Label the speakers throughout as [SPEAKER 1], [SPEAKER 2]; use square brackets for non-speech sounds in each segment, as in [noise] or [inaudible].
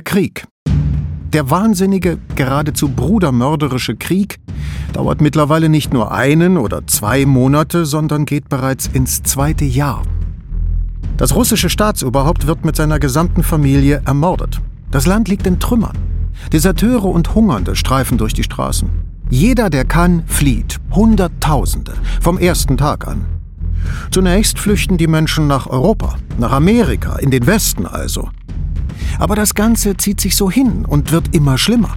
[SPEAKER 1] Der Krieg. Der wahnsinnige, geradezu brudermörderische Krieg dauert mittlerweile nicht nur einen oder zwei Monate, sondern geht bereits ins zweite Jahr. Das russische Staatsoberhaupt wird mit seiner gesamten Familie ermordet. Das Land liegt in Trümmern. Deserteure und Hungernde streifen durch die Straßen. Jeder, der kann, flieht. Hunderttausende. Vom ersten Tag an. Zunächst flüchten die Menschen nach Europa, nach Amerika, in den Westen also. Aber das Ganze zieht sich so hin und wird immer schlimmer.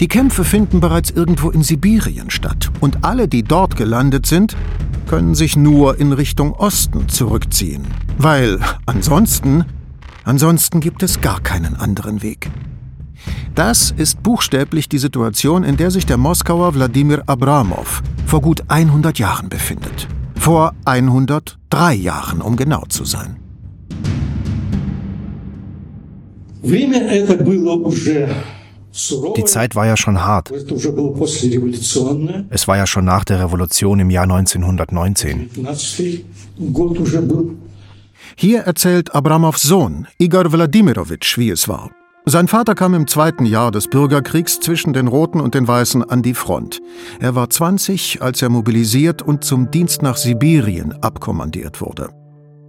[SPEAKER 1] Die Kämpfe finden bereits irgendwo in Sibirien statt und alle, die dort gelandet sind, können sich nur in Richtung Osten zurückziehen, weil ansonsten, ansonsten gibt es gar keinen anderen Weg. Das ist buchstäblich die Situation, in der sich der Moskauer Wladimir Abramov vor gut 100 Jahren befindet. Vor 103 Jahren, um genau zu sein.
[SPEAKER 2] Die Zeit war ja schon hart. Es war ja schon nach der Revolution im Jahr 1919.
[SPEAKER 1] Hier erzählt Abramows Sohn, Igor Wladimirovich, wie es war. Sein Vater kam im zweiten Jahr des Bürgerkriegs zwischen den Roten und den Weißen an die Front. Er war 20, als er mobilisiert und zum Dienst nach Sibirien abkommandiert wurde.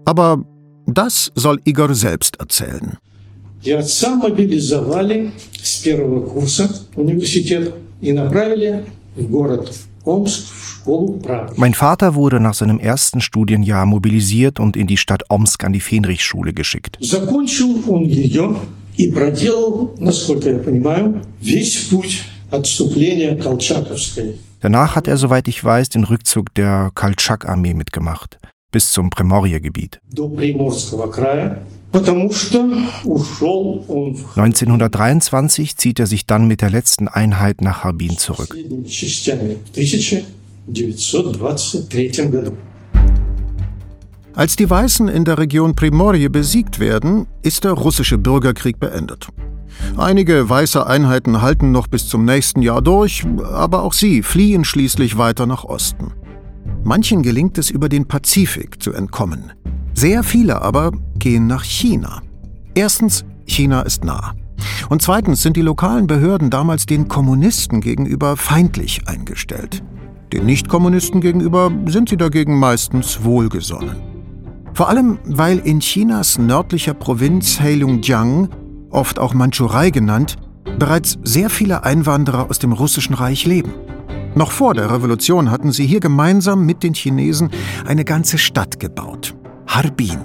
[SPEAKER 1] Aber das soll Igor selbst erzählen.
[SPEAKER 2] Mein Vater wurde nach seinem ersten Studienjahr mobilisiert und in die Stadt Omsk an die Fenrichschule geschickt и проделал, насколько я понимаю, весь путь отступления Колчаковской. Danach hat er, soweit ich weiß, den Rückzug der Kolchak-Armee mitgemacht, bis zum Primorje-Gebiet. 1923 zieht er sich dann mit der letzten Einheit nach Harbin zurück.
[SPEAKER 1] Als die Weißen in der Region Primorje besiegt werden, ist der russische Bürgerkrieg beendet. Einige weiße Einheiten halten noch bis zum nächsten Jahr durch, aber auch sie fliehen schließlich weiter nach Osten. Manchen gelingt es über den Pazifik zu entkommen. Sehr viele aber gehen nach China. Erstens, China ist nah. Und zweitens sind die lokalen Behörden damals den Kommunisten gegenüber feindlich eingestellt. Den Nichtkommunisten gegenüber sind sie dagegen meistens wohlgesonnen. Vor allem, weil in Chinas nördlicher Provinz Heilongjiang, oft auch Mandschurei genannt, bereits sehr viele Einwanderer aus dem Russischen Reich leben. Noch vor der Revolution hatten sie hier gemeinsam mit den Chinesen eine ganze Stadt gebaut, Harbin.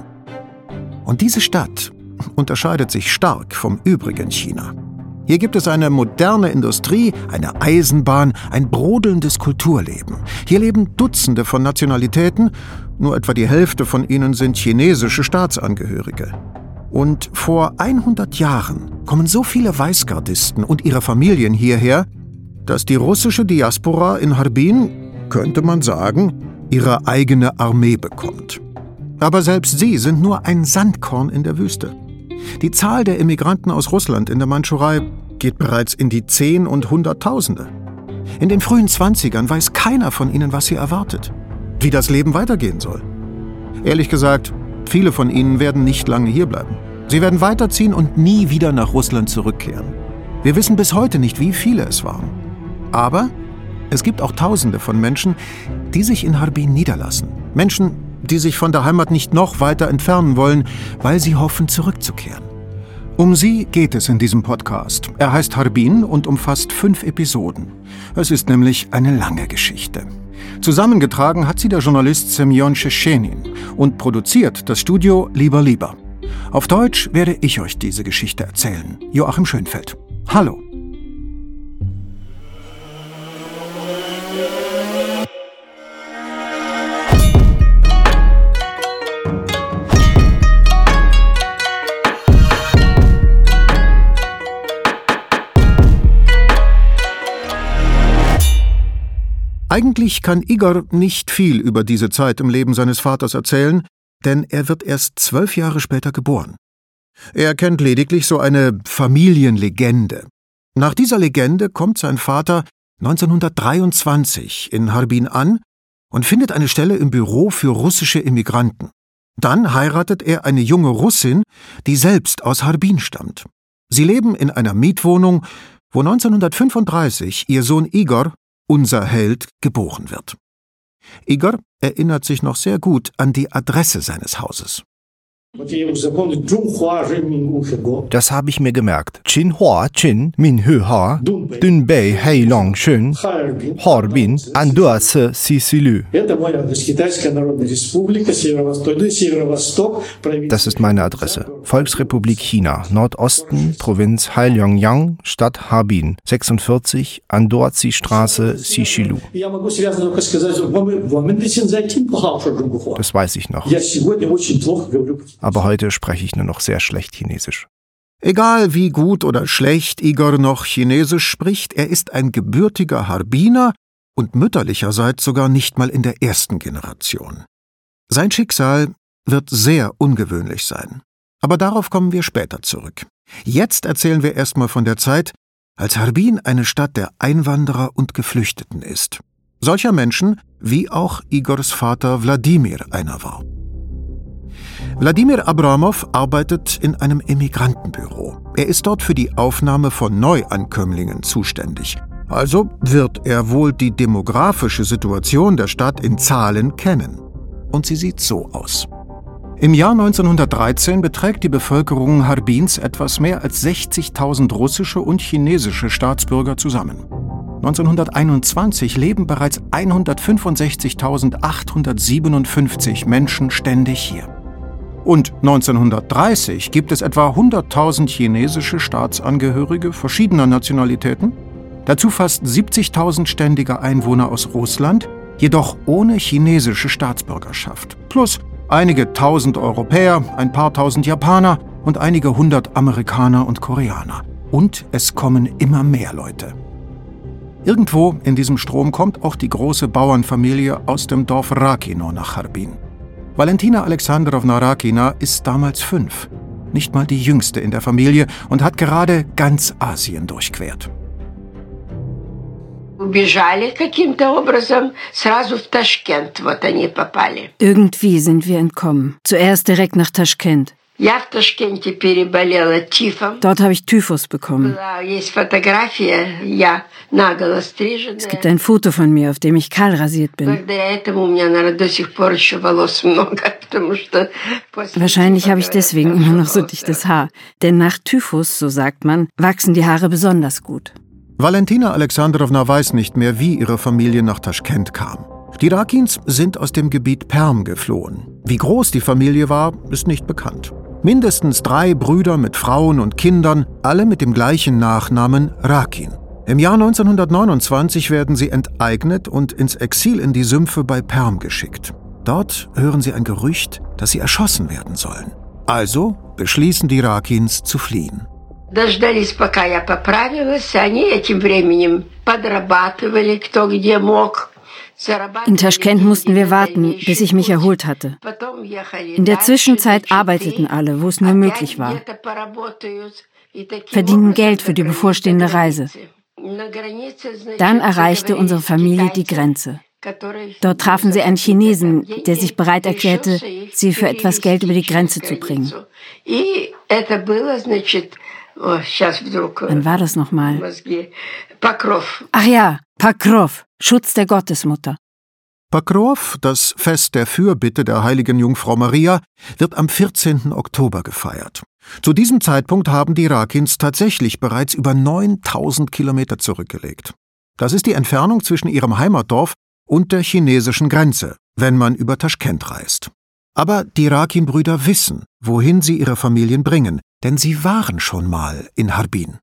[SPEAKER 1] Und diese Stadt unterscheidet sich stark vom übrigen China. Hier gibt es eine moderne Industrie, eine Eisenbahn, ein brodelndes Kulturleben. Hier leben Dutzende von Nationalitäten, nur etwa die Hälfte von ihnen sind chinesische Staatsangehörige. Und vor 100 Jahren kommen so viele Weißgardisten und ihre Familien hierher, dass die russische Diaspora in Harbin, könnte man sagen, ihre eigene Armee bekommt. Aber selbst sie sind nur ein Sandkorn in der Wüste. Die Zahl der Immigranten aus Russland in der Mandschurei geht bereits in die Zehn- und Hunderttausende. In den frühen Zwanzigern weiß keiner von ihnen, was sie erwartet, wie das Leben weitergehen soll. Ehrlich gesagt, viele von ihnen werden nicht lange hierbleiben. Sie werden weiterziehen und nie wieder nach Russland zurückkehren. Wir wissen bis heute nicht, wie viele es waren. Aber es gibt auch Tausende von Menschen, die sich in Harbin niederlassen. Menschen, die sich von der Heimat nicht noch weiter entfernen wollen, weil sie hoffen, zurückzukehren. Um sie geht es in diesem Podcast. Er heißt Harbin und umfasst fünf Episoden. Es ist nämlich eine lange Geschichte. Zusammengetragen hat sie der Journalist Semyon Tschetschenin und produziert das Studio Lieber Lieber. Auf Deutsch werde ich euch diese Geschichte erzählen. Joachim Schönfeld. Hallo. Eigentlich kann Igor nicht viel über diese Zeit im Leben seines Vaters erzählen, denn er wird erst zwölf Jahre später geboren. Er kennt lediglich so eine Familienlegende. Nach dieser Legende kommt sein Vater 1923 in Harbin an und findet eine Stelle im Büro für russische Immigranten. Dann heiratet er eine junge Russin, die selbst aus Harbin stammt. Sie leben in einer Mietwohnung, wo 1935 ihr Sohn Igor, unser Held, geboren wird. Igor erinnert sich noch sehr gut an die Adresse seines Hauses.
[SPEAKER 2] Das habe ich mir gemerkt. Chinhua Chin Min Hu Ha Dunbei Hei Long Shun Harbin Anduase Sisilu. Das ist meine Adresse. Volksrepublik China, Nordosten, Provinz Heilongjiang, Stadt Harbin, 46, Andoazi Straße, Sishilu. Das weiß ich noch aber heute spreche ich nur noch sehr schlecht Chinesisch.
[SPEAKER 1] Egal wie gut oder schlecht Igor noch Chinesisch spricht, er ist ein gebürtiger Harbiner und mütterlicherseits sogar nicht mal in der ersten Generation. Sein Schicksal wird sehr ungewöhnlich sein. Aber darauf kommen wir später zurück. Jetzt erzählen wir erstmal von der Zeit, als Harbin eine Stadt der Einwanderer und Geflüchteten ist. Solcher Menschen, wie auch Igors Vater Wladimir einer war. Wladimir Abramov arbeitet in einem Emigrantenbüro. Er ist dort für die Aufnahme von Neuankömmlingen zuständig. Also wird er wohl die demografische Situation der Stadt in Zahlen kennen. Und sie sieht so aus. Im Jahr 1913 beträgt die Bevölkerung Harbins etwas mehr als 60.000 russische und chinesische Staatsbürger zusammen. 1921 leben bereits 165.857 Menschen ständig hier. Und 1930 gibt es etwa 100.000 chinesische Staatsangehörige verschiedener Nationalitäten, dazu fast 70.000 ständige Einwohner aus Russland, jedoch ohne chinesische Staatsbürgerschaft, plus einige tausend Europäer, ein paar tausend Japaner und einige hundert Amerikaner und Koreaner. Und es kommen immer mehr Leute. Irgendwo in diesem Strom kommt auch die große Bauernfamilie aus dem Dorf Rakino nach Harbin. Valentina Alexandrowna Rakina ist damals fünf, nicht mal die jüngste in der Familie und hat gerade ganz Asien durchquert.
[SPEAKER 3] Irgendwie sind wir entkommen. Zuerst direkt nach Taschkent. Dort habe ich Typhus bekommen. Es gibt ein Foto von mir, auf dem ich kahl rasiert bin. [laughs] Wahrscheinlich habe ich deswegen immer noch so dichtes Haar. Denn nach Typhus, so sagt man, wachsen die Haare besonders gut.
[SPEAKER 1] Valentina Alexandrowna weiß nicht mehr, wie ihre Familie nach Taschkent kam. Die Rakins sind aus dem Gebiet Perm geflohen. Wie groß die Familie war, ist nicht bekannt. Mindestens drei Brüder mit Frauen und Kindern, alle mit dem gleichen Nachnamen Rakin. Im Jahr 1929 werden sie enteignet und ins Exil in die Sümpfe bei Perm geschickt. Dort hören sie ein Gerücht, dass sie erschossen werden sollen. Also beschließen die Rakins zu fliehen. Дождались, пока я поправилась, они этим временем подрабатывали, кто где мог.
[SPEAKER 3] in Taschkent mussten wir warten, bis ich mich erholt hatte. In der Zwischenzeit arbeiteten alle, wo es nur möglich war. Verdienten Geld für die bevorstehende Reise. Dann erreichte unsere Familie die Grenze. Dort trafen sie einen Chinesen, der sich bereit erklärte, sie für etwas Geld über die Grenze zu bringen. Wann war das nochmal? Ach ja, Pakrov, Schutz der Gottesmutter.
[SPEAKER 1] Pakrov, das Fest der Fürbitte der heiligen Jungfrau Maria, wird am 14. Oktober gefeiert. Zu diesem Zeitpunkt haben die Rakins tatsächlich bereits über 9000 Kilometer zurückgelegt. Das ist die Entfernung zwischen ihrem Heimatdorf und der chinesischen Grenze, wenn man über Taschkent reist. Aber die Rakin-Brüder wissen, wohin sie ihre Familien bringen, denn sie waren schon mal in Harbin.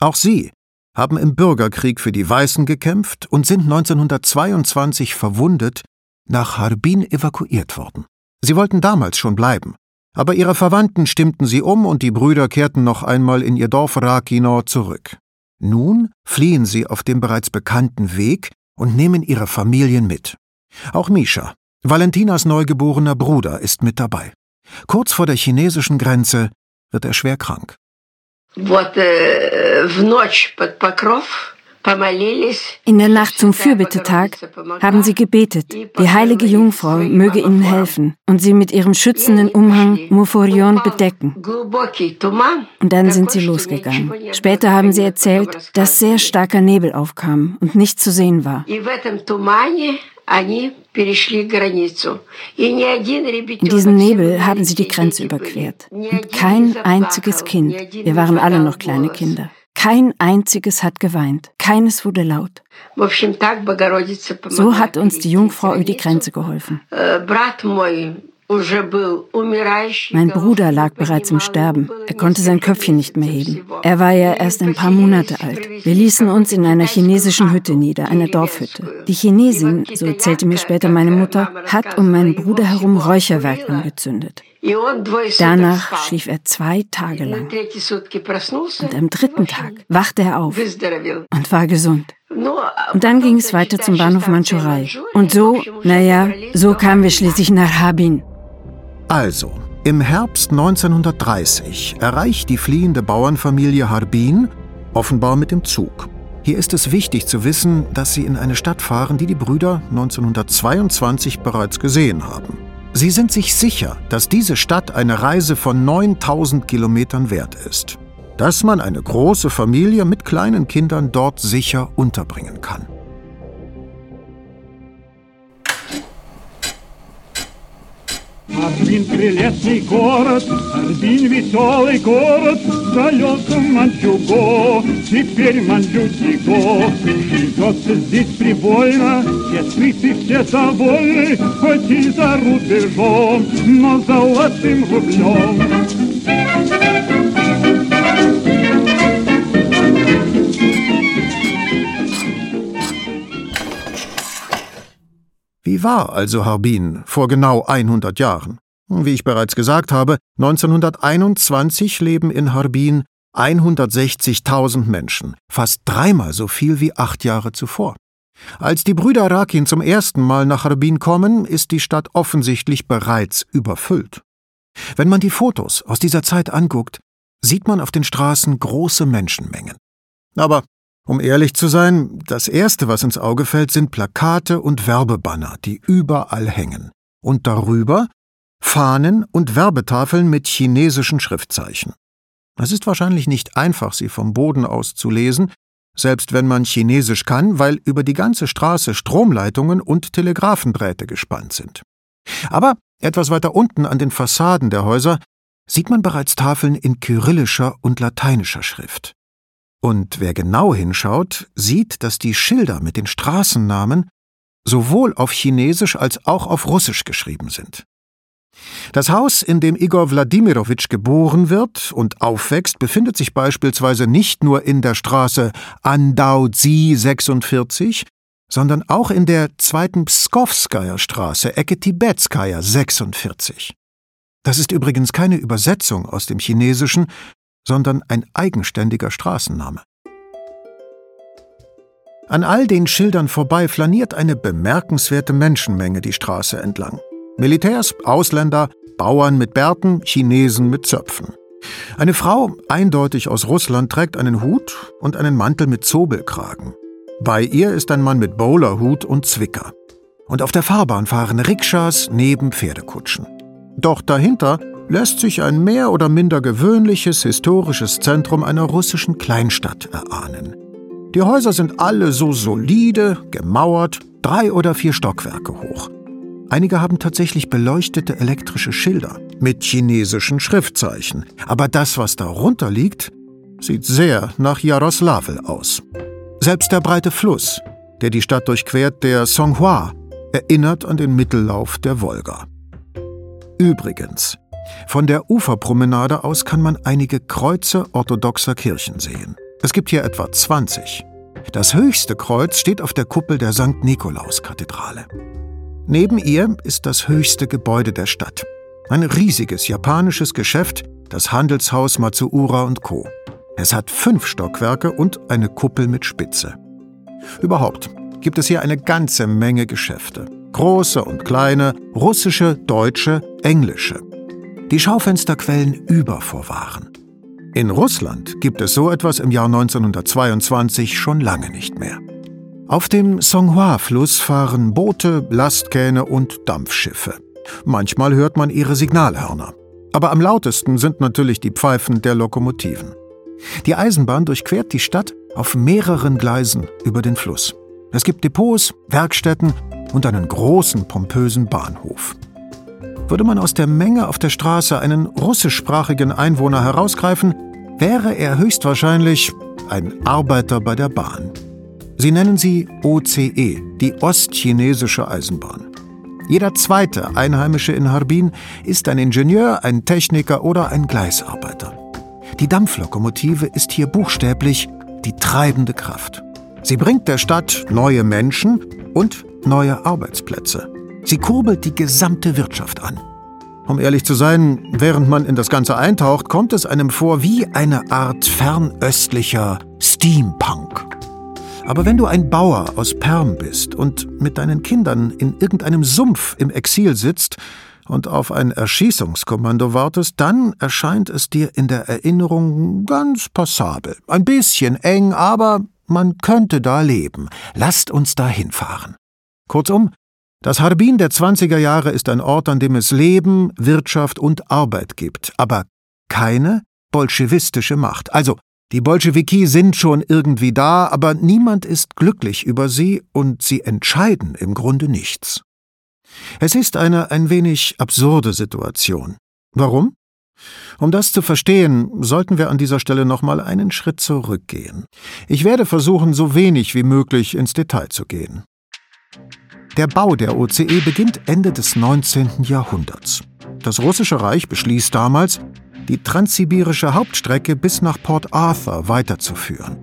[SPEAKER 1] Auch sie haben im Bürgerkrieg für die Weißen gekämpft und sind 1922 verwundet nach Harbin evakuiert worden. Sie wollten damals schon bleiben, aber ihre Verwandten stimmten sie um und die Brüder kehrten noch einmal in ihr Dorf Rakino zurück. Nun fliehen sie auf dem bereits bekannten Weg und nehmen ihre Familien mit. Auch Misha, Valentinas neugeborener Bruder, ist mit dabei. Kurz vor der chinesischen Grenze wird er schwer krank.
[SPEAKER 3] In der Nacht zum Fürbittetag haben sie gebetet, die heilige Jungfrau möge ihnen helfen und sie mit ihrem schützenden Umhang Muforion bedecken. Und dann sind sie losgegangen. Später haben sie erzählt, dass sehr starker Nebel aufkam und nichts zu sehen war. In diesem Nebel haben sie die Grenze überquert. Und kein einziges Kind, wir waren alle noch kleine Kinder, kein einziges hat geweint, keines wurde laut. So hat uns die Jungfrau über die Grenze geholfen. Mein Bruder lag bereits im Sterben. Er konnte sein Köpfchen nicht mehr heben. Er war ja erst ein paar Monate alt. Wir ließen uns in einer chinesischen Hütte nieder, einer Dorfhütte. Die Chinesin, so erzählte mir später meine Mutter, hat um meinen Bruder herum Räucherwerk angezündet. Danach schlief er zwei Tage lang. Und am dritten Tag wachte er auf und war gesund. Und dann ging es weiter zum Bahnhof Manchurei. Und so, naja, so kamen wir schließlich nach Harbin.
[SPEAKER 1] Also, im Herbst 1930 erreicht die fliehende Bauernfamilie Harbin, offenbar mit dem Zug. Hier ist es wichtig zu wissen, dass sie in eine Stadt fahren, die die Brüder 1922 bereits gesehen haben. Sie sind sich sicher, dass diese Stadt eine Reise von 9000 Kilometern wert ist. Dass man eine große Familie mit kleinen Kindern dort sicher unterbringen kann.
[SPEAKER 4] Арбин прелестный город, Арбин веселый город, В далеком Манчуго, теперь Манчутиго. Живется здесь прибольно, все сыты, все довольны, Хоть и за рубежом, но золотым рублем.
[SPEAKER 1] War also Harbin vor genau 100 Jahren? Wie ich bereits gesagt habe, 1921 leben in Harbin 160.000 Menschen, fast dreimal so viel wie acht Jahre zuvor. Als die Brüder Rakin zum ersten Mal nach Harbin kommen, ist die Stadt offensichtlich bereits überfüllt. Wenn man die Fotos aus dieser Zeit anguckt, sieht man auf den Straßen große Menschenmengen. Aber um ehrlich zu sein, das Erste, was ins Auge fällt, sind Plakate und Werbebanner, die überall hängen. Und darüber Fahnen und Werbetafeln mit chinesischen Schriftzeichen. Es ist wahrscheinlich nicht einfach, sie vom Boden aus zu lesen, selbst wenn man Chinesisch kann, weil über die ganze Straße Stromleitungen und Telegrafendrähte gespannt sind. Aber etwas weiter unten an den Fassaden der Häuser sieht man bereits Tafeln in kyrillischer und lateinischer Schrift. Und wer genau hinschaut, sieht, dass die Schilder mit den Straßennamen sowohl auf Chinesisch als auch auf Russisch geschrieben sind. Das Haus, in dem Igor Wladimirowitsch geboren wird und aufwächst, befindet sich beispielsweise nicht nur in der Straße Andau-Zi 46, sondern auch in der zweiten Pskowskaja Straße, Ecke Tibetskaja 46. Das ist übrigens keine Übersetzung aus dem Chinesischen, sondern ein eigenständiger Straßenname. An all den Schildern vorbei flaniert eine bemerkenswerte Menschenmenge die Straße entlang. Militärs, Ausländer, Bauern mit Bärten, Chinesen mit Zöpfen. Eine Frau, eindeutig aus Russland, trägt einen Hut und einen Mantel mit Zobelkragen. Bei ihr ist ein Mann mit Bowlerhut und Zwicker. Und auf der Fahrbahn fahren Rikschas neben Pferdekutschen. Doch dahinter lässt sich ein mehr oder minder gewöhnliches historisches Zentrum einer russischen Kleinstadt erahnen. Die Häuser sind alle so solide, gemauert, drei oder vier Stockwerke hoch. Einige haben tatsächlich beleuchtete elektrische Schilder mit chinesischen Schriftzeichen, aber das, was darunter liegt, sieht sehr nach Jaroslawl aus. Selbst der breite Fluss, der die Stadt durchquert, der Songhua, erinnert an den Mittellauf der Wolga. Übrigens, von der Uferpromenade aus kann man einige Kreuze orthodoxer Kirchen sehen. Es gibt hier etwa 20. Das höchste Kreuz steht auf der Kuppel der St. Nikolaus-Kathedrale. Neben ihr ist das höchste Gebäude der Stadt. Ein riesiges japanisches Geschäft, das Handelshaus Matsuura Co. Es hat fünf Stockwerke und eine Kuppel mit Spitze. Überhaupt gibt es hier eine ganze Menge Geschäfte. Große und kleine, russische, deutsche, englische. Die Schaufenster quellen über vor Waren. In Russland gibt es so etwas im Jahr 1922 schon lange nicht mehr. Auf dem Songhua-Fluss fahren Boote, Lastkähne und Dampfschiffe. Manchmal hört man ihre Signalhörner. Aber am lautesten sind natürlich die Pfeifen der Lokomotiven. Die Eisenbahn durchquert die Stadt auf mehreren Gleisen über den Fluss. Es gibt Depots, Werkstätten und einen großen, pompösen Bahnhof. Würde man aus der Menge auf der Straße einen russischsprachigen Einwohner herausgreifen, wäre er höchstwahrscheinlich ein Arbeiter bei der Bahn. Sie nennen sie OCE, die Ostchinesische Eisenbahn. Jeder zweite Einheimische in Harbin ist ein Ingenieur, ein Techniker oder ein Gleisarbeiter. Die Dampflokomotive ist hier buchstäblich die treibende Kraft. Sie bringt der Stadt neue Menschen und neue Arbeitsplätze. Sie kurbelt die gesamte Wirtschaft an. Um ehrlich zu sein, während man in das Ganze eintaucht, kommt es einem vor wie eine Art fernöstlicher Steampunk. Aber wenn du ein Bauer aus Perm bist und mit deinen Kindern in irgendeinem Sumpf im Exil sitzt und auf ein Erschießungskommando wartest, dann erscheint es dir in der Erinnerung ganz passabel. Ein bisschen eng, aber man könnte da leben. Lasst uns da hinfahren. Kurzum, das Harbin der 20er Jahre ist ein Ort, an dem es Leben, Wirtschaft und Arbeit gibt, aber keine bolschewistische Macht. Also, die Bolschewiki sind schon irgendwie da, aber niemand ist glücklich über sie und sie entscheiden im Grunde nichts. Es ist eine ein wenig absurde Situation. Warum? Um das zu verstehen, sollten wir an dieser Stelle nochmal einen Schritt zurückgehen. Ich werde versuchen, so wenig wie möglich ins Detail zu gehen. Der Bau der OCE beginnt Ende des 19. Jahrhunderts. Das Russische Reich beschließt damals, die transsibirische Hauptstrecke bis nach Port Arthur weiterzuführen.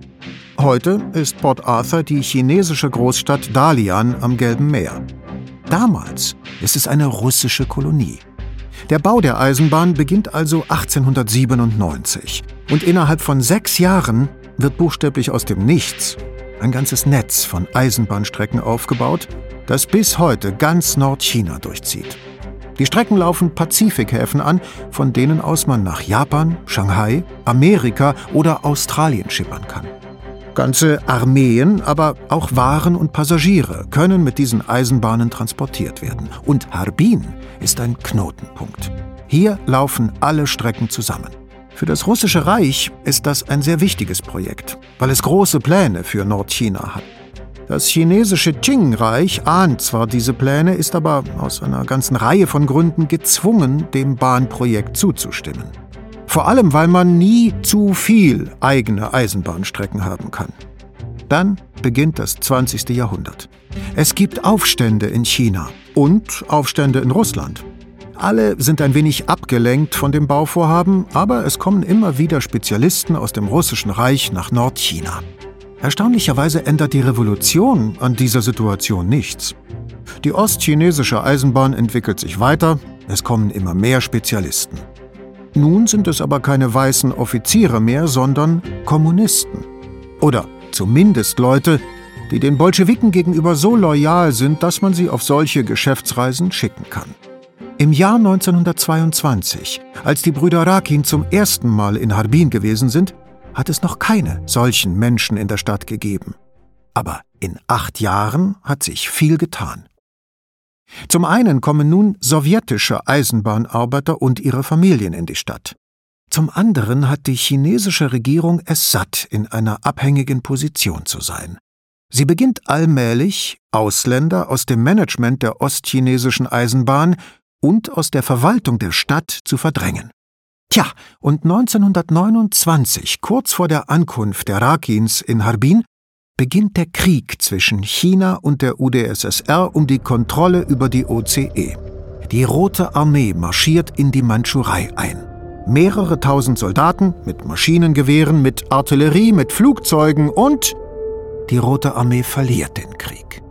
[SPEAKER 1] Heute ist Port Arthur die chinesische Großstadt Dalian am Gelben Meer. Damals ist es eine russische Kolonie. Der Bau der Eisenbahn beginnt also 1897 und innerhalb von sechs Jahren wird buchstäblich aus dem Nichts ein ganzes Netz von Eisenbahnstrecken aufgebaut, das bis heute ganz Nordchina durchzieht. Die Strecken laufen Pazifikhäfen an, von denen aus man nach Japan, Shanghai, Amerika oder Australien schippern kann. Ganze Armeen, aber auch Waren und Passagiere können mit diesen Eisenbahnen transportiert werden. Und Harbin ist ein Knotenpunkt. Hier laufen alle Strecken zusammen. Für das Russische Reich ist das ein sehr wichtiges Projekt, weil es große Pläne für Nordchina hat. Das chinesische Qing-Reich ahnt zwar diese Pläne, ist aber aus einer ganzen Reihe von Gründen gezwungen, dem Bahnprojekt zuzustimmen. Vor allem, weil man nie zu viel eigene Eisenbahnstrecken haben kann. Dann beginnt das 20. Jahrhundert. Es gibt Aufstände in China und Aufstände in Russland. Alle sind ein wenig abgelenkt von dem Bauvorhaben, aber es kommen immer wieder Spezialisten aus dem Russischen Reich nach Nordchina. Erstaunlicherweise ändert die Revolution an dieser Situation nichts. Die ostchinesische Eisenbahn entwickelt sich weiter, es kommen immer mehr Spezialisten. Nun sind es aber keine weißen Offiziere mehr, sondern Kommunisten. Oder zumindest Leute, die den Bolschewiken gegenüber so loyal sind, dass man sie auf solche Geschäftsreisen schicken kann. Im Jahr 1922, als die Brüder Rakin zum ersten Mal in Harbin gewesen sind, hat es noch keine solchen Menschen in der Stadt gegeben. Aber in acht Jahren hat sich viel getan. Zum einen kommen nun sowjetische Eisenbahnarbeiter und ihre Familien in die Stadt. Zum anderen hat die chinesische Regierung es satt, in einer abhängigen Position zu sein. Sie beginnt allmählich, Ausländer aus dem Management der ostchinesischen Eisenbahn und aus der Verwaltung der Stadt zu verdrängen. Tja, und 1929, kurz vor der Ankunft der Rakins in Harbin, beginnt der Krieg zwischen China und der UdSSR um die Kontrolle über die OCE. Die Rote Armee marschiert in die Mandschurei ein. Mehrere tausend Soldaten mit Maschinengewehren, mit Artillerie, mit Flugzeugen und die Rote Armee verliert den Krieg.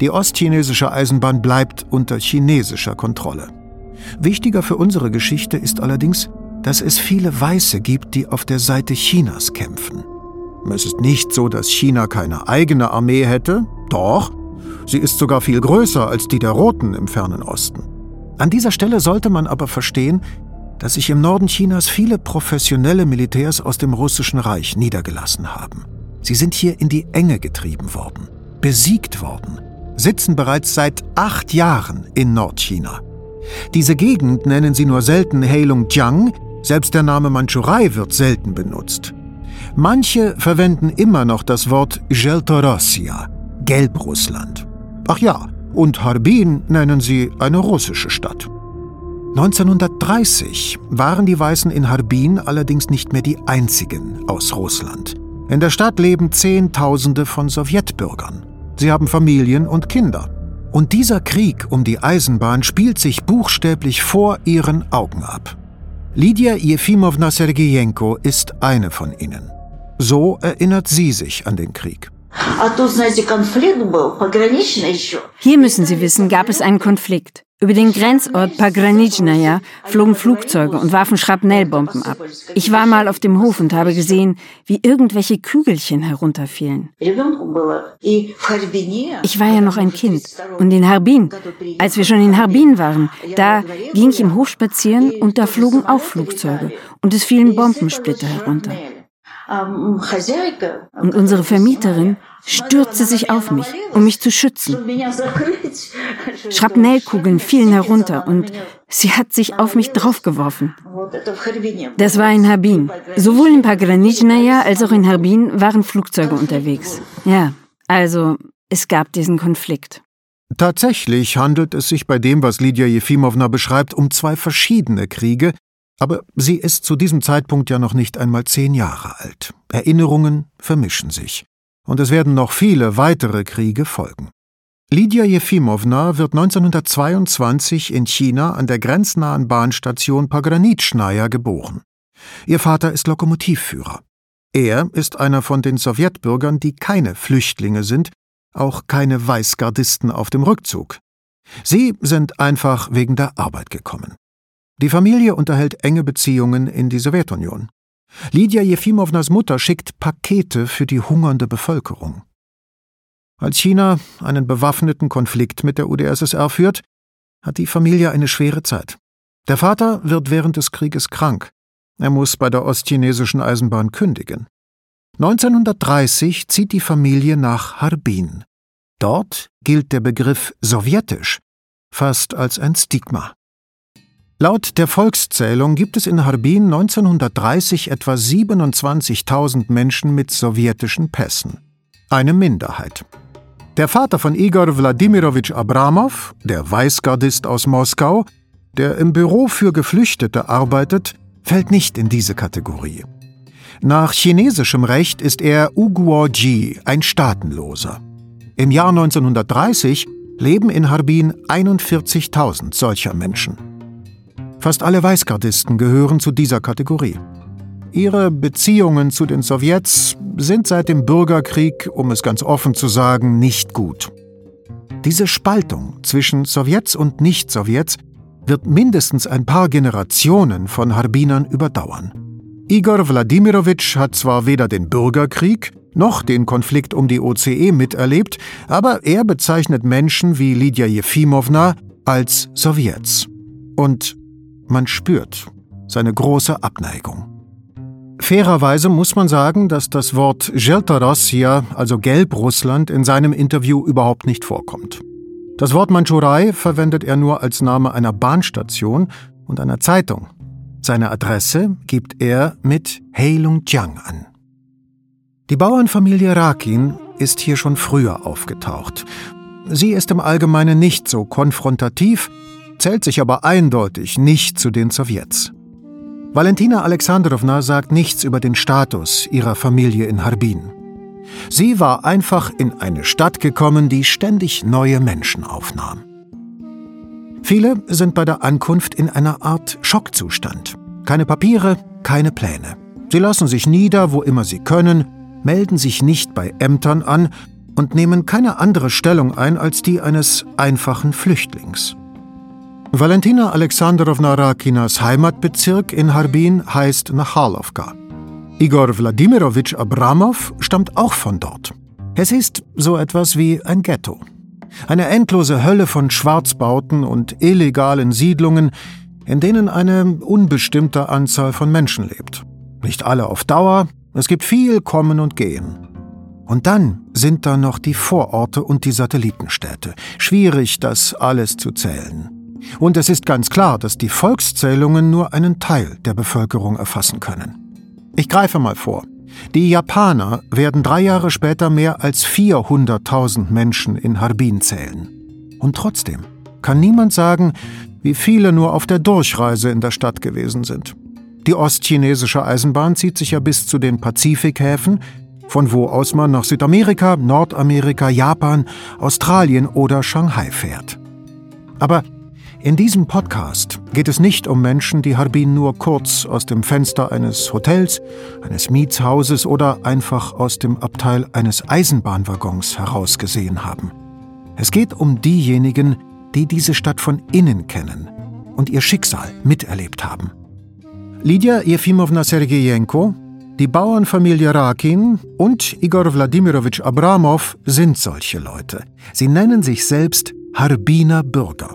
[SPEAKER 1] Die ostchinesische Eisenbahn bleibt unter chinesischer Kontrolle. Wichtiger für unsere Geschichte ist allerdings, dass es viele Weiße gibt, die auf der Seite Chinas kämpfen. Es ist nicht so, dass China keine eigene Armee hätte, doch, sie ist sogar viel größer als die der Roten im fernen Osten. An dieser Stelle sollte man aber verstehen, dass sich im Norden Chinas viele professionelle Militärs aus dem russischen Reich niedergelassen haben. Sie sind hier in die Enge getrieben worden, besiegt worden, sitzen bereits seit acht Jahren in Nordchina. Diese Gegend nennen sie nur selten Heilongjiang, selbst der Name Mandschurei wird selten benutzt. Manche verwenden immer noch das Wort Geltorossia, Gelbrussland. Ach ja, und Harbin nennen sie eine russische Stadt. 1930 waren die Weißen in Harbin allerdings nicht mehr die einzigen aus Russland. In der Stadt leben Zehntausende von Sowjetbürgern. Sie haben Familien und Kinder. Und dieser Krieg um die Eisenbahn spielt sich buchstäblich vor ihren Augen ab. Lydia Jefimowna Sergejenko ist eine von ihnen. So erinnert sie sich an den Krieg.
[SPEAKER 3] Hier müssen Sie wissen, gab es einen Konflikt. Über den Grenzort Pagranitschnaja flogen Flugzeuge und warfen Schrapnellbomben ab. Ich war mal auf dem Hof und habe gesehen, wie irgendwelche Kügelchen herunterfielen. Ich war ja noch ein Kind. Und in Harbin, als wir schon in Harbin waren, da ging ich im Hof spazieren und da flogen auch Flugzeuge und es fielen Bombensplitter herunter. Und unsere Vermieterin stürzte sich auf mich, um mich zu schützen. Schrapnellkugeln fielen herunter und sie hat sich auf mich draufgeworfen. Das war in Harbin. Sowohl in Pagranitschnaja als auch in Harbin waren Flugzeuge unterwegs. Ja, also es gab diesen Konflikt.
[SPEAKER 1] Tatsächlich handelt es sich bei dem, was Lydia Jefimowna beschreibt, um zwei verschiedene Kriege, aber sie ist zu diesem Zeitpunkt ja noch nicht einmal zehn Jahre alt. Erinnerungen vermischen sich. Und es werden noch viele weitere Kriege folgen. Lydia Jefimowna wird 1922 in China an der grenznahen Bahnstation Pagranitschnaja geboren. Ihr Vater ist Lokomotivführer. Er ist einer von den Sowjetbürgern, die keine Flüchtlinge sind, auch keine Weißgardisten auf dem Rückzug. Sie sind einfach wegen der Arbeit gekommen. Die Familie unterhält enge Beziehungen in die Sowjetunion. Lydia Jefimownas Mutter schickt Pakete für die hungernde Bevölkerung. Als China einen bewaffneten Konflikt mit der UdSSR führt, hat die Familie eine schwere Zeit. Der Vater wird während des Krieges krank. Er muss bei der ostchinesischen Eisenbahn kündigen. 1930 zieht die Familie nach Harbin. Dort gilt der Begriff sowjetisch fast als ein Stigma. Laut der Volkszählung gibt es in Harbin 1930 etwa 27.000 Menschen mit sowjetischen Pässen. Eine Minderheit. Der Vater von Igor Wladimirovich Abramov, der Weißgardist aus Moskau, der im Büro für Geflüchtete arbeitet, fällt nicht in diese Kategorie. Nach chinesischem Recht ist er Uguo-ji, ein Staatenloser. Im Jahr 1930 leben in Harbin 41.000 solcher Menschen. Fast alle Weißgardisten gehören zu dieser Kategorie. Ihre Beziehungen zu den Sowjets sind seit dem Bürgerkrieg, um es ganz offen zu sagen, nicht gut. Diese Spaltung zwischen Sowjets und Nicht-Sowjets wird mindestens ein paar Generationen von Harbinern überdauern. Igor Wladimirovich hat zwar weder den Bürgerkrieg noch den Konflikt um die OCE miterlebt, aber er bezeichnet Menschen wie Lydia Jefimowna als Sowjets. Und man spürt seine große Abneigung. Fairerweise muss man sagen, dass das Wort Zheltorossia, also Gelbrussland, in seinem Interview überhaupt nicht vorkommt. Das Wort Mandschurei verwendet er nur als Name einer Bahnstation und einer Zeitung. Seine Adresse gibt er mit Heilongjiang an. Die Bauernfamilie Rakin ist hier schon früher aufgetaucht. Sie ist im Allgemeinen nicht so konfrontativ, zählt sich aber eindeutig nicht zu den Sowjets. Valentina Alexandrowna sagt nichts über den Status ihrer Familie in Harbin. Sie war einfach in eine Stadt gekommen, die ständig neue Menschen aufnahm. Viele sind bei der Ankunft in einer Art Schockzustand. Keine Papiere, keine Pläne. Sie lassen sich nieder, wo immer sie können, melden sich nicht bei Ämtern an und nehmen keine andere Stellung ein als die eines einfachen Flüchtlings. Valentina Alexandrowna Rakinas Heimatbezirk in Harbin heißt Nachalovka. Igor Wladimirovich Abramov stammt auch von dort. Es ist so etwas wie ein Ghetto. Eine endlose Hölle von Schwarzbauten und illegalen Siedlungen, in denen eine unbestimmte Anzahl von Menschen lebt. Nicht alle auf Dauer, es gibt viel Kommen und Gehen. Und dann sind da noch die Vororte und die Satellitenstädte. Schwierig, das alles zu zählen. Und es ist ganz klar, dass die Volkszählungen nur einen Teil der Bevölkerung erfassen können. Ich greife mal vor. Die Japaner werden drei Jahre später mehr als 400.000 Menschen in Harbin zählen. Und trotzdem kann niemand sagen, wie viele nur auf der Durchreise in der Stadt gewesen sind. Die ostchinesische Eisenbahn zieht sich ja bis zu den Pazifikhäfen, von wo aus man nach Südamerika, Nordamerika, Japan, Australien oder Shanghai fährt. Aber in diesem Podcast geht es nicht um Menschen, die Harbin nur kurz aus dem Fenster eines Hotels, eines Mietshauses oder einfach aus dem Abteil eines Eisenbahnwaggons herausgesehen haben. Es geht um diejenigen, die diese Stadt von innen kennen und ihr Schicksal miterlebt haben. Lydia Jefimowna Sergejenko, die Bauernfamilie Rakin und Igor Wladimirovich Abramov sind solche Leute. Sie nennen sich selbst Harbiner Bürger.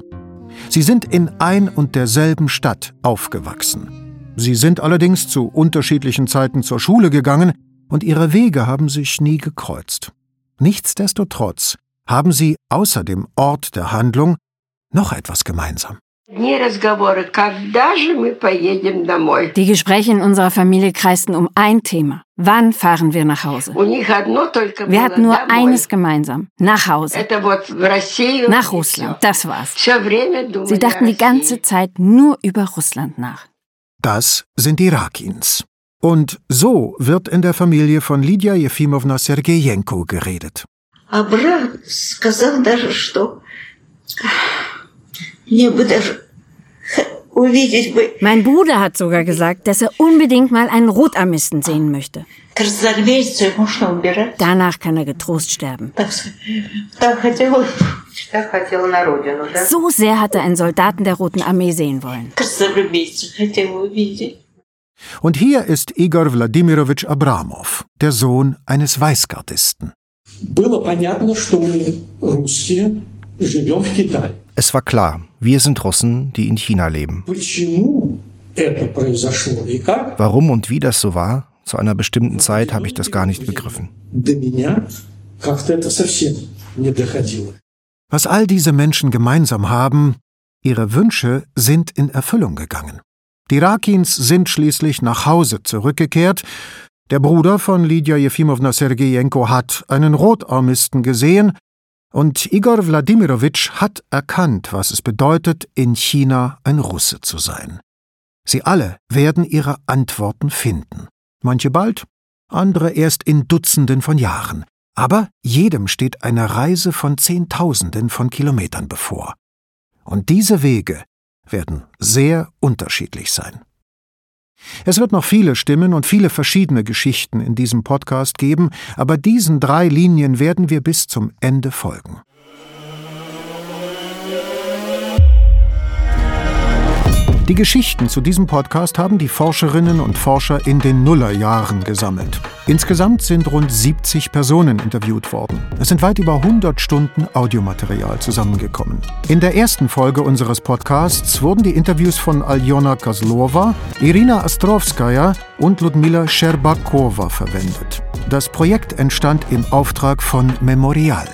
[SPEAKER 1] Sie sind in ein und derselben Stadt aufgewachsen. Sie sind allerdings zu unterschiedlichen Zeiten zur Schule gegangen und ihre Wege haben sich nie gekreuzt. Nichtsdestotrotz haben sie außer dem Ort der Handlung noch etwas gemeinsam.
[SPEAKER 3] Die Gespräche in unserer Familie kreisten um ein Thema. Wann fahren wir nach Hause? Wir hatten nur eines gemeinsam. Nach Hause. Nach Russland. Das war's. Sie dachten die ganze Zeit nur über Russland nach.
[SPEAKER 1] Das sind die Rakins. Und so wird in der Familie von Lydia Jefimowna Sergejenko geredet. А брат сказал даже, что
[SPEAKER 3] mein Bruder hat sogar gesagt, dass er unbedingt mal einen Rotarmisten sehen möchte. Danach kann er getrost sterben. So sehr hat er einen Soldaten der Roten Armee sehen wollen.
[SPEAKER 1] Und hier ist Igor Wladimirovich Abramov, der Sohn eines Weißgardisten. Было понятно, что мы русские живем в Китае.
[SPEAKER 2] Es war klar, wir sind Russen, die in China leben. Warum und wie das so war, zu einer bestimmten Zeit habe ich das gar nicht begriffen.
[SPEAKER 1] Was all diese Menschen gemeinsam haben, ihre Wünsche sind in Erfüllung gegangen. Die Rakins sind schließlich nach Hause zurückgekehrt. Der Bruder von Lydia Jefimowna Sergejenko hat einen Rotarmisten gesehen und Igor Wladimirovich hat erkannt, was es bedeutet, in China ein Russe zu sein. Sie alle werden ihre Antworten finden. Manche bald, andere erst in Dutzenden von Jahren. Aber jedem steht eine Reise von Zehntausenden von Kilometern bevor. Und diese Wege werden sehr unterschiedlich sein. Es wird noch viele Stimmen und viele verschiedene Geschichten in diesem Podcast geben, aber diesen drei Linien werden wir bis zum Ende folgen. Die Geschichten zu diesem Podcast haben die Forscherinnen und Forscher in den Nullerjahren gesammelt. Insgesamt sind rund 70 Personen interviewt worden. Es sind weit über 100 Stunden Audiomaterial zusammengekommen. In der ersten Folge unseres Podcasts wurden die Interviews von Aljona Kozlova, Irina Astrovskaya und Ludmila Sherbakova verwendet. Das Projekt entstand im Auftrag von Memorial.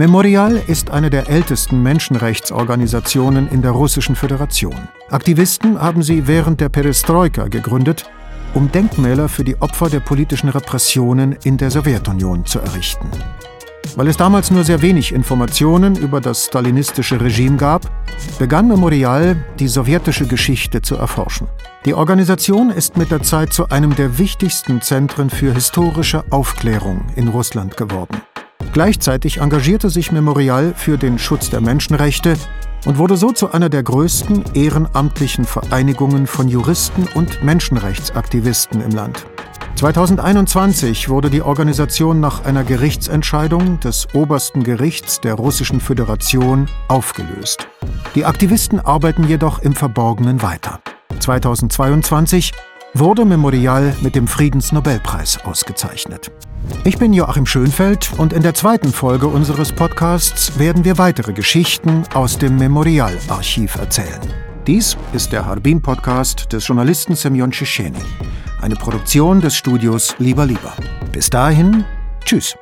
[SPEAKER 1] Memorial ist eine der ältesten Menschenrechtsorganisationen in der Russischen Föderation. Aktivisten haben sie während der Perestroika gegründet, um Denkmäler für die Opfer der politischen Repressionen in der Sowjetunion zu errichten. Weil es damals nur sehr wenig Informationen über das stalinistische Regime gab, begann Memorial, die sowjetische Geschichte zu erforschen. Die Organisation ist mit der Zeit zu einem der wichtigsten Zentren für historische Aufklärung in Russland geworden. Gleichzeitig engagierte sich Memorial für den Schutz der Menschenrechte und wurde so zu einer der größten ehrenamtlichen Vereinigungen von Juristen und Menschenrechtsaktivisten im Land. 2021 wurde die Organisation nach einer Gerichtsentscheidung des obersten Gerichts der Russischen Föderation aufgelöst. Die Aktivisten arbeiten jedoch im Verborgenen weiter. 2022 wurde Memorial mit dem Friedensnobelpreis ausgezeichnet. Ich bin Joachim Schönfeld und in der zweiten Folge unseres Podcasts werden wir weitere Geschichten aus dem Memorial-Archiv erzählen. Dies ist der Harbin-Podcast des Journalisten Semyon Tschetschenin, eine Produktion des Studios Lieber Lieber. Bis dahin, tschüss.